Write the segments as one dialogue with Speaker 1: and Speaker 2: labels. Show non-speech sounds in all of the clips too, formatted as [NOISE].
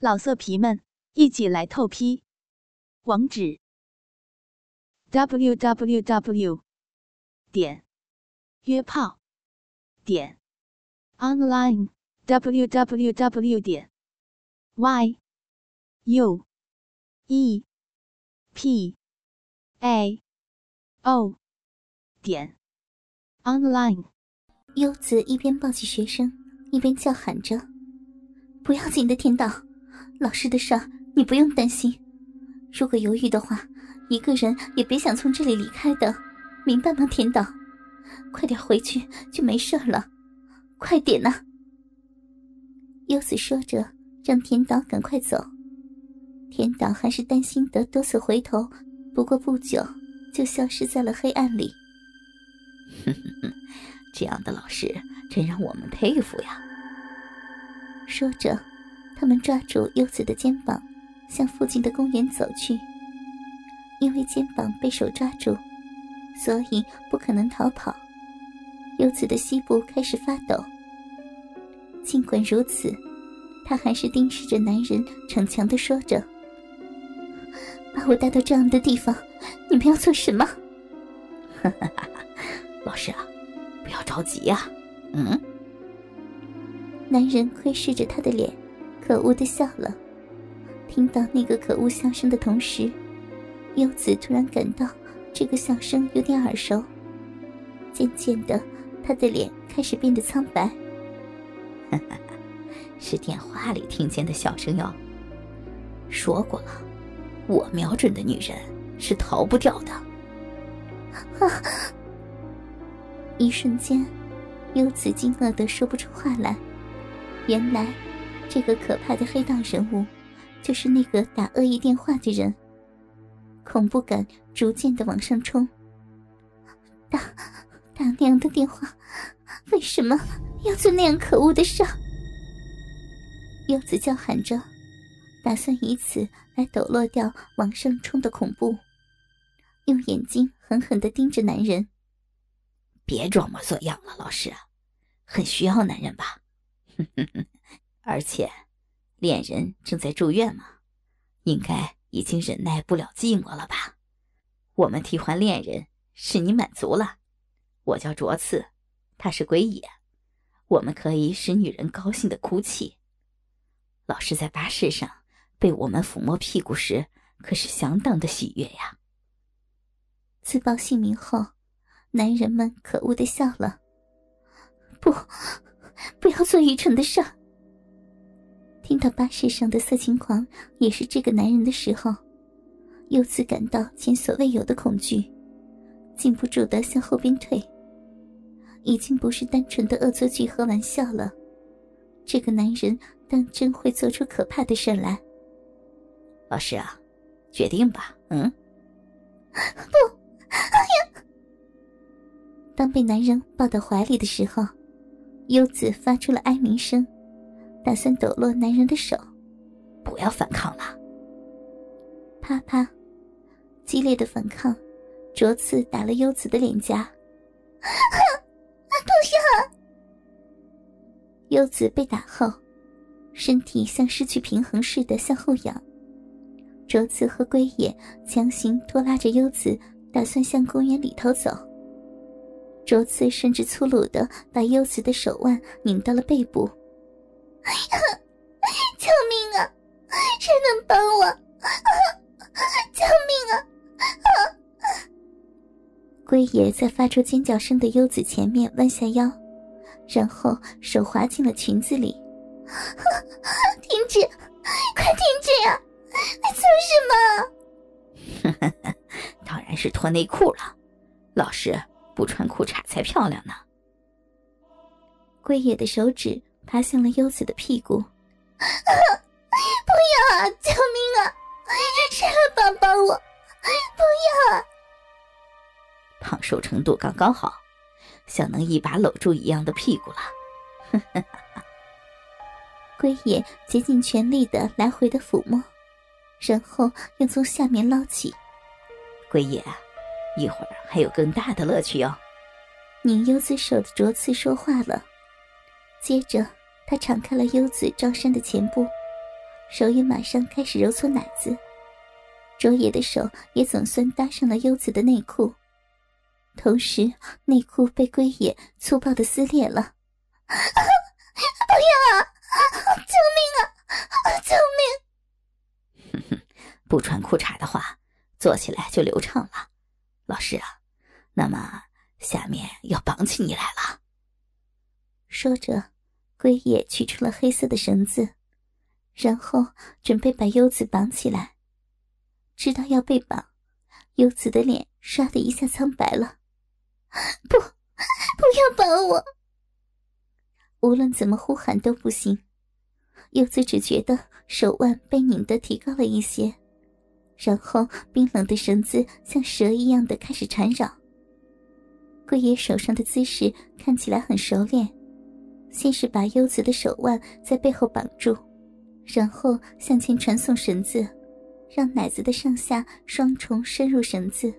Speaker 1: 老色皮们，一起来透批！网址：w w w 点约炮点 online w w w 点 y u e p a o 点 online。
Speaker 2: 优子一边抱起学生，一边叫喊着：“不要紧的，天道。”老师的事儿，你不用担心。如果犹豫的话，一个人也别想从这里离开的，明白吗，田岛？快点回去就没事了，快点呐！优子说着，让田岛赶快走。田岛还是担心的，多次回头，不过不久就消失在了黑暗里。
Speaker 3: 哼哼哼，这样的老师真让我们佩服呀！
Speaker 2: 说着。他们抓住优子的肩膀，向附近的公园走去。因为肩膀被手抓住，所以不可能逃跑。优子的膝部开始发抖。尽管如此，他还是盯视着男人，逞强的说着：“把我带到这样的地方，你们要做什么？”“
Speaker 3: 哈哈哈！老师啊，不要着急呀。”嗯。
Speaker 2: 男人窥视着他的脸。可恶的笑了，听到那个可恶笑声的同时，优子突然感到这个笑声有点耳熟。渐渐的，他的脸开始变得苍白。
Speaker 3: 是电话里听见的笑声哟。说过了，我瞄准的女人是逃不掉的。
Speaker 2: 啊！一瞬间，优子惊愕的说不出话来。原来。这个可怕的黑道人物，就是那个打恶意电话的人。恐怖感逐渐的往上冲。打打娘的电话，为什么要做那样可恶的事？柚子叫喊着，打算以此来抖落掉往上冲的恐怖，用眼睛狠狠的盯着男人。
Speaker 3: 别装模作样了，老师，很需要男人吧？哼哼哼。而且，恋人正在住院嘛，应该已经忍耐不了寂寞了吧？我们替换恋人，使你满足了。我叫卓次，他是鬼野，我们可以使女人高兴的哭泣。老师在巴士上被我们抚摸屁股时，可是相当的喜悦呀。
Speaker 2: 自报姓名后，男人们可恶的笑了。不，不要做愚蠢的事儿。听到巴士上的色情狂也是这个男人的时候，柚子感到前所未有的恐惧，禁不住的向后边退。已经不是单纯的恶作剧和玩笑了，这个男人当真会做出可怕的事来。
Speaker 3: 老师啊，决定吧，嗯？[LAUGHS]
Speaker 2: 不，哎呀！当被男人抱到怀里的时候，优子发出了哀鸣声。打算抖落男人的手，
Speaker 3: 不要反抗了。
Speaker 2: 啪啪，激烈的反抗，着刺打了优子的脸颊。不要！优子被打后，身体像失去平衡似的向后仰。卓次和龟野强行拖拉着优子，打算向公园里头走。卓次甚至粗鲁的把优子的手腕拧到了背部。[LAUGHS] 救命啊！谁能帮我？[LAUGHS] 救命啊！[LAUGHS] 龟爷在发出尖叫声的优子前面弯下腰，然后手滑进了裙子里。停止！快停止呀！你
Speaker 3: 做什么？当然是脱内裤了。老师不穿裤衩才漂亮呢。
Speaker 2: 龟爷的手指。爬向了优子的屁股，啊 [LAUGHS] 不要啊！救命啊！谁来帮帮我？不要！
Speaker 3: 胖瘦程度刚刚好，像能一把搂住一样的屁股了。[LAUGHS]
Speaker 2: 龟野竭尽全力的来回的抚摸，然后又从下面捞起。
Speaker 3: 龟野，一会儿还有更大的乐趣哟。
Speaker 2: 拧优子手的卓次说话了，接着。他敞开了优子罩衫的前部，手也马上开始揉搓奶子。卓野的手也总算搭上了优子的内裤，同时内裤被龟野粗暴的撕裂了。不要啊！救命啊！救
Speaker 3: 命！哼哼，不穿裤衩的话，做起来就流畅了。老师啊，那么下面要绑起你来了。
Speaker 2: 说着，龟野取出了黑色的绳子，然后准备把优子绑起来。知道要被绑，优子的脸唰的一下苍白了。不，不要绑我！无论怎么呼喊都不行。优子只觉得手腕被拧得提高了一些，然后冰冷的绳子像蛇一样的开始缠绕。龟爷手上的姿势看起来很熟练，先是把优子的手腕在背后绑住，然后向前传送绳子。让奶子的上下双重深入绳子，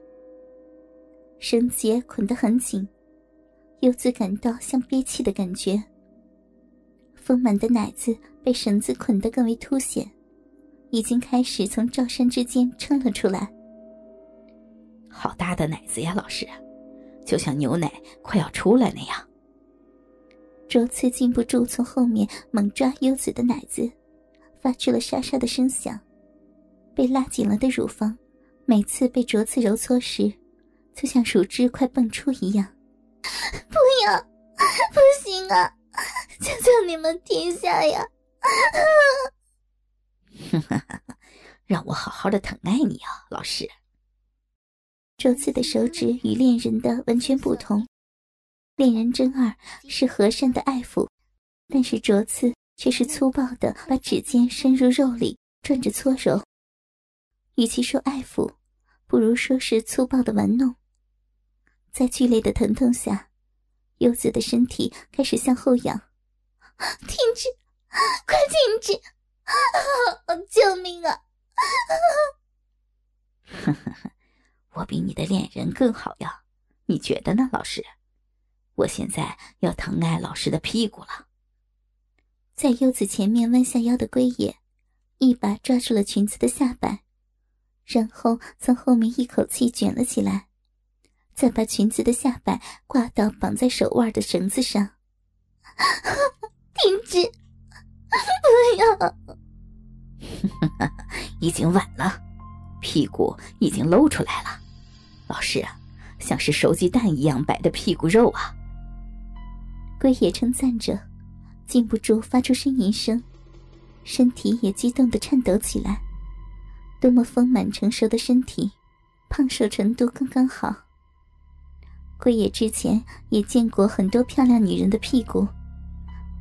Speaker 2: 绳结捆得很紧，柚子感到像憋气的感觉。丰满的奶子被绳子捆得更为凸显，已经开始从罩衫之间撑了出来。
Speaker 3: 好大的奶子呀，老师，就像牛奶快要出来那样。
Speaker 2: 卓次禁不住从后面猛抓优子的奶子，发出了沙沙的声响。被拉紧了的乳房，每次被卓次揉搓时，就像乳汁快蹦出一样。[LAUGHS] 不要，不行啊！求求你们停下呀！[LAUGHS]
Speaker 3: 让我好好的疼爱你啊，老师。
Speaker 2: 卓次的手指与恋人的完全不同，恋人真二是和善的爱抚，但是镯子却是粗暴的，把指尖伸入肉里转着搓揉。与其说爱抚，不如说是粗暴的玩弄。在剧烈的疼痛下，柚子的身体开始向后仰。停止！快停止！[LAUGHS] 救命啊！[LAUGHS]
Speaker 3: 我比你的恋人更好呀，你觉得呢，老师？我现在要疼爱老师的屁股了。
Speaker 2: 在柚子前面弯下腰的龟野，一把抓住了裙子的下摆。然后从后面一口气卷了起来，再把裙子的下摆挂到绑在手腕的绳子上。[LAUGHS] 停止！不要！[LAUGHS]
Speaker 3: 已经晚了，屁股已经露出来了。老师啊，像是熟鸡蛋一样白的屁股肉啊！
Speaker 2: 龟野称赞着，禁不住发出呻吟声，身体也激动的颤抖起来。多么丰满成熟的身体，胖瘦程度刚刚好。龟野之前也见过很多漂亮女人的屁股，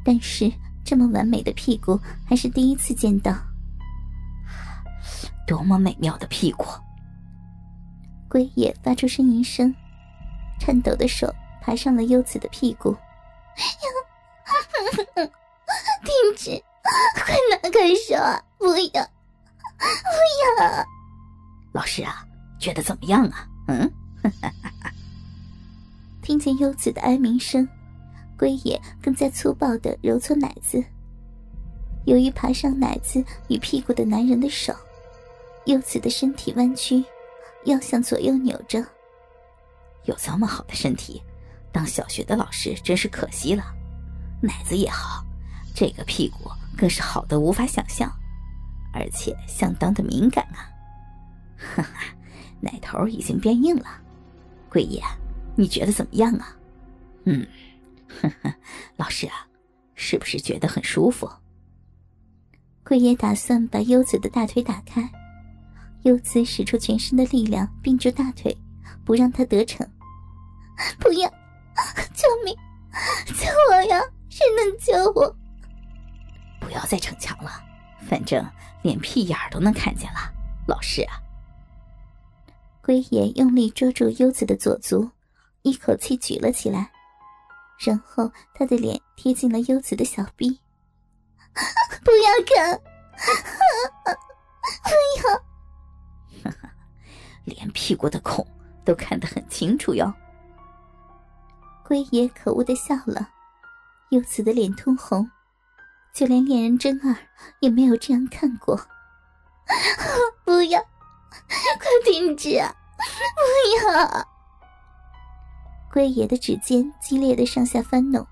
Speaker 2: 但是这么完美的屁股还是第一次见到。
Speaker 3: 多么美妙的屁股！
Speaker 2: 龟野发出呻吟声，颤抖的手爬上了优子的屁股。[LAUGHS] 停止！快拿开手！不要！不要，
Speaker 3: 老师啊，觉得怎么样啊？嗯，[LAUGHS]
Speaker 2: 听见优子的哀鸣声，龟野更加粗暴的揉搓奶子。由于爬上奶子与屁股的男人的手，优子的身体弯曲，腰向左右扭着。
Speaker 3: 有这么好的身体，当小学的老师真是可惜了。奶子也好，这个屁股更是好的无法想象。而且相当的敏感啊！哈哈，奶头已经变硬了，桂爷，你觉得怎么样啊？嗯，呵呵，老师啊，是不是觉得很舒服？
Speaker 2: 桂爷打算把优子的大腿打开，优子使出全身的力量并住大腿，不让他得逞。[LAUGHS] 不要！救命！救我呀！谁能救我？
Speaker 3: 不要再逞强了，反正。连屁眼儿都能看见了，老师啊！
Speaker 2: 龟爷用力捉住优子的左足，一口气举了起来，然后他的脸贴近了优子的小臂。[LAUGHS] 不要看！[LAUGHS] 不
Speaker 3: 要！[LAUGHS] 连屁股的孔都看得很清楚哟。
Speaker 2: 龟爷可恶的笑了，优子的脸通红，就连恋人真儿也没有这样看过。[LAUGHS] 不要，快停止啊！不要！龟爷的指尖激烈的上下翻弄，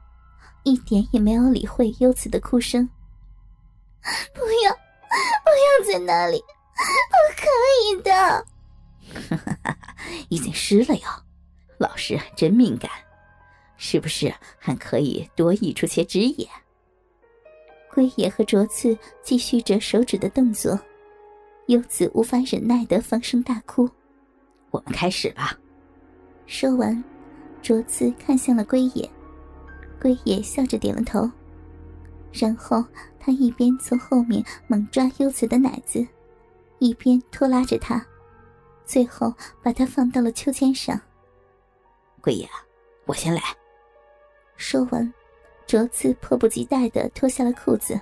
Speaker 2: 一点也没有理会优子的哭声。不要，不要在那里，不可以的！
Speaker 3: 已经湿了哟，老师真敏感，是不是还可以多溢出些汁液？
Speaker 2: 龟爷和卓次继续着手指的动作，优子无法忍耐的放声大哭。
Speaker 3: 我们开始吧。
Speaker 2: 说完，卓次看向了龟爷，龟爷笑着点了头，然后他一边从后面猛抓优子的奶子，一边拖拉着她。最后把他放到了秋千上。
Speaker 3: 龟爷，我先来。
Speaker 2: 说完，卓次迫不及待的脱下了裤子。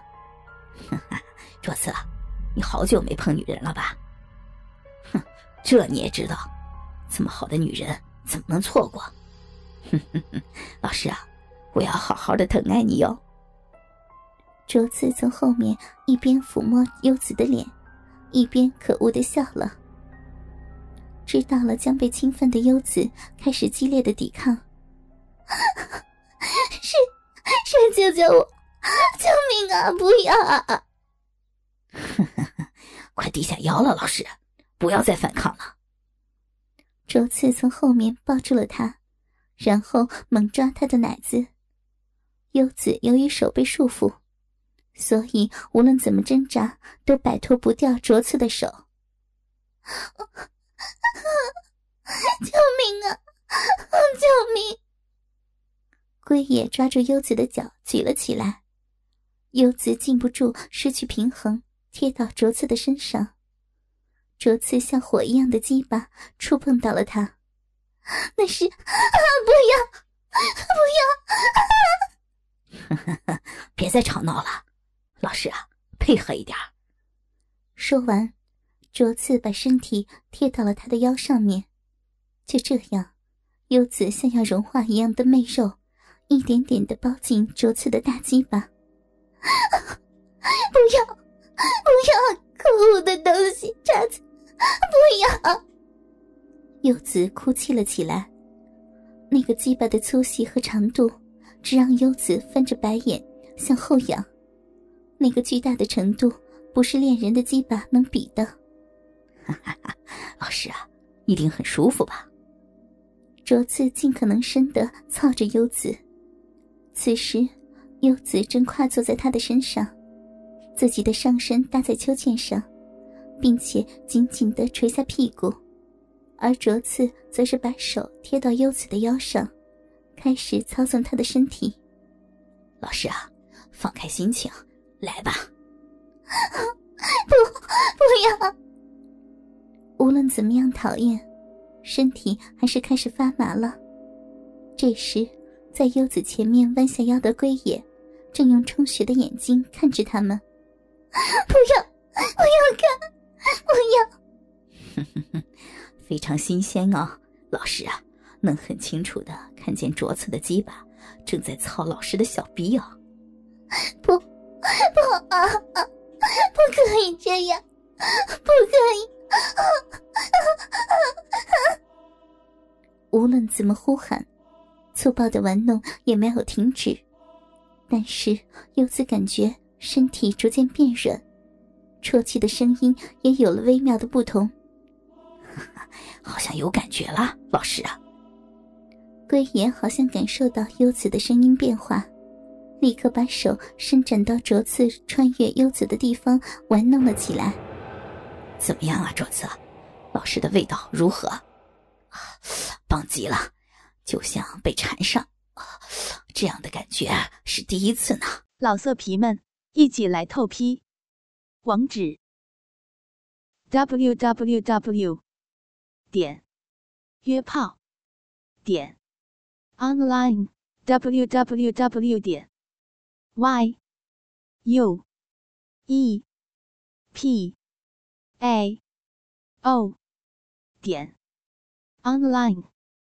Speaker 2: [LAUGHS]
Speaker 3: 卓次，你好久没碰女人了吧？哼，这你也知道？这么好的女人怎么能错过？哼哼哼，老师啊，我要好好的疼爱你哟。
Speaker 2: 卓次从后面一边抚摸优子的脸，一边可恶的笑了。知道了将被侵犯的优子开始激烈的抵抗，谁救救我！救命啊！不要！啊！[LAUGHS]
Speaker 3: 快低下腰了，老师，不要再反抗了。
Speaker 2: 卓次从后面抱住了他，然后猛抓他的奶子。优子由于手被束缚，所以无论怎么挣扎都摆脱不掉卓次的手。[LAUGHS] 救命啊！[LAUGHS] 救命！龟野抓住优子的脚举了起来，优子禁不住失去平衡，贴到卓次的身上。卓次像火一样的鸡巴触碰到了他，那是啊！不要！
Speaker 3: 不要！[LAUGHS] 别再吵闹了，老师啊，配合一点。
Speaker 2: 说完。卓次把身体贴到了他的腰上面，就这样，优子像要融化一样的媚肉，一点点的包进卓次的大鸡巴。[LAUGHS] 不要，不要，可恶的东西，叉子，不要！优子哭泣了起来。那个鸡巴的粗细和长度，只让优子翻着白眼向后仰。那个巨大的程度，不是恋人的鸡巴能比的。
Speaker 3: 哈哈哈，老师啊，一定很舒服吧？
Speaker 2: 卓次尽可能深的操着优子，此时，优子正跨坐在他的身上，自己的上身搭在秋千上，并且紧紧的垂下屁股，而卓次则是把手贴到优子的腰上，开始操纵他的身体。
Speaker 3: 老师啊，放开心情，来吧！[LAUGHS]
Speaker 2: 不，不要！无论怎么样讨厌，身体还是开始发麻了。这时，在优子前面弯下腰的龟野，正用充血的眼睛看着他们。不要，不要
Speaker 3: 看，不要！[LAUGHS] 非常新鲜哦，老师啊，能很清楚的看见卓次的鸡巴正在操老师的小逼哦。
Speaker 2: 不，不啊啊！不可以这样，不可以！无论怎么呼喊，粗暴的玩弄也没有停止。但是柚子感觉身体逐渐变软，啜泣的声音也有了微妙的不同。[LAUGHS]
Speaker 3: 好像有感觉了，老师啊！
Speaker 2: 龟爷好像感受到优子的声音变化，立刻把手伸展到卓次穿越优子的地方玩弄了起来。
Speaker 3: 怎么样啊，卓次？老师的味道如何？[SNIFFS] 棒极了，就像被缠上，这样的感觉是第一次呢。
Speaker 1: 老色皮们，一起来透批！网址：w w w. 点约炮点 online w w w. 点 y u e p a o 点 online。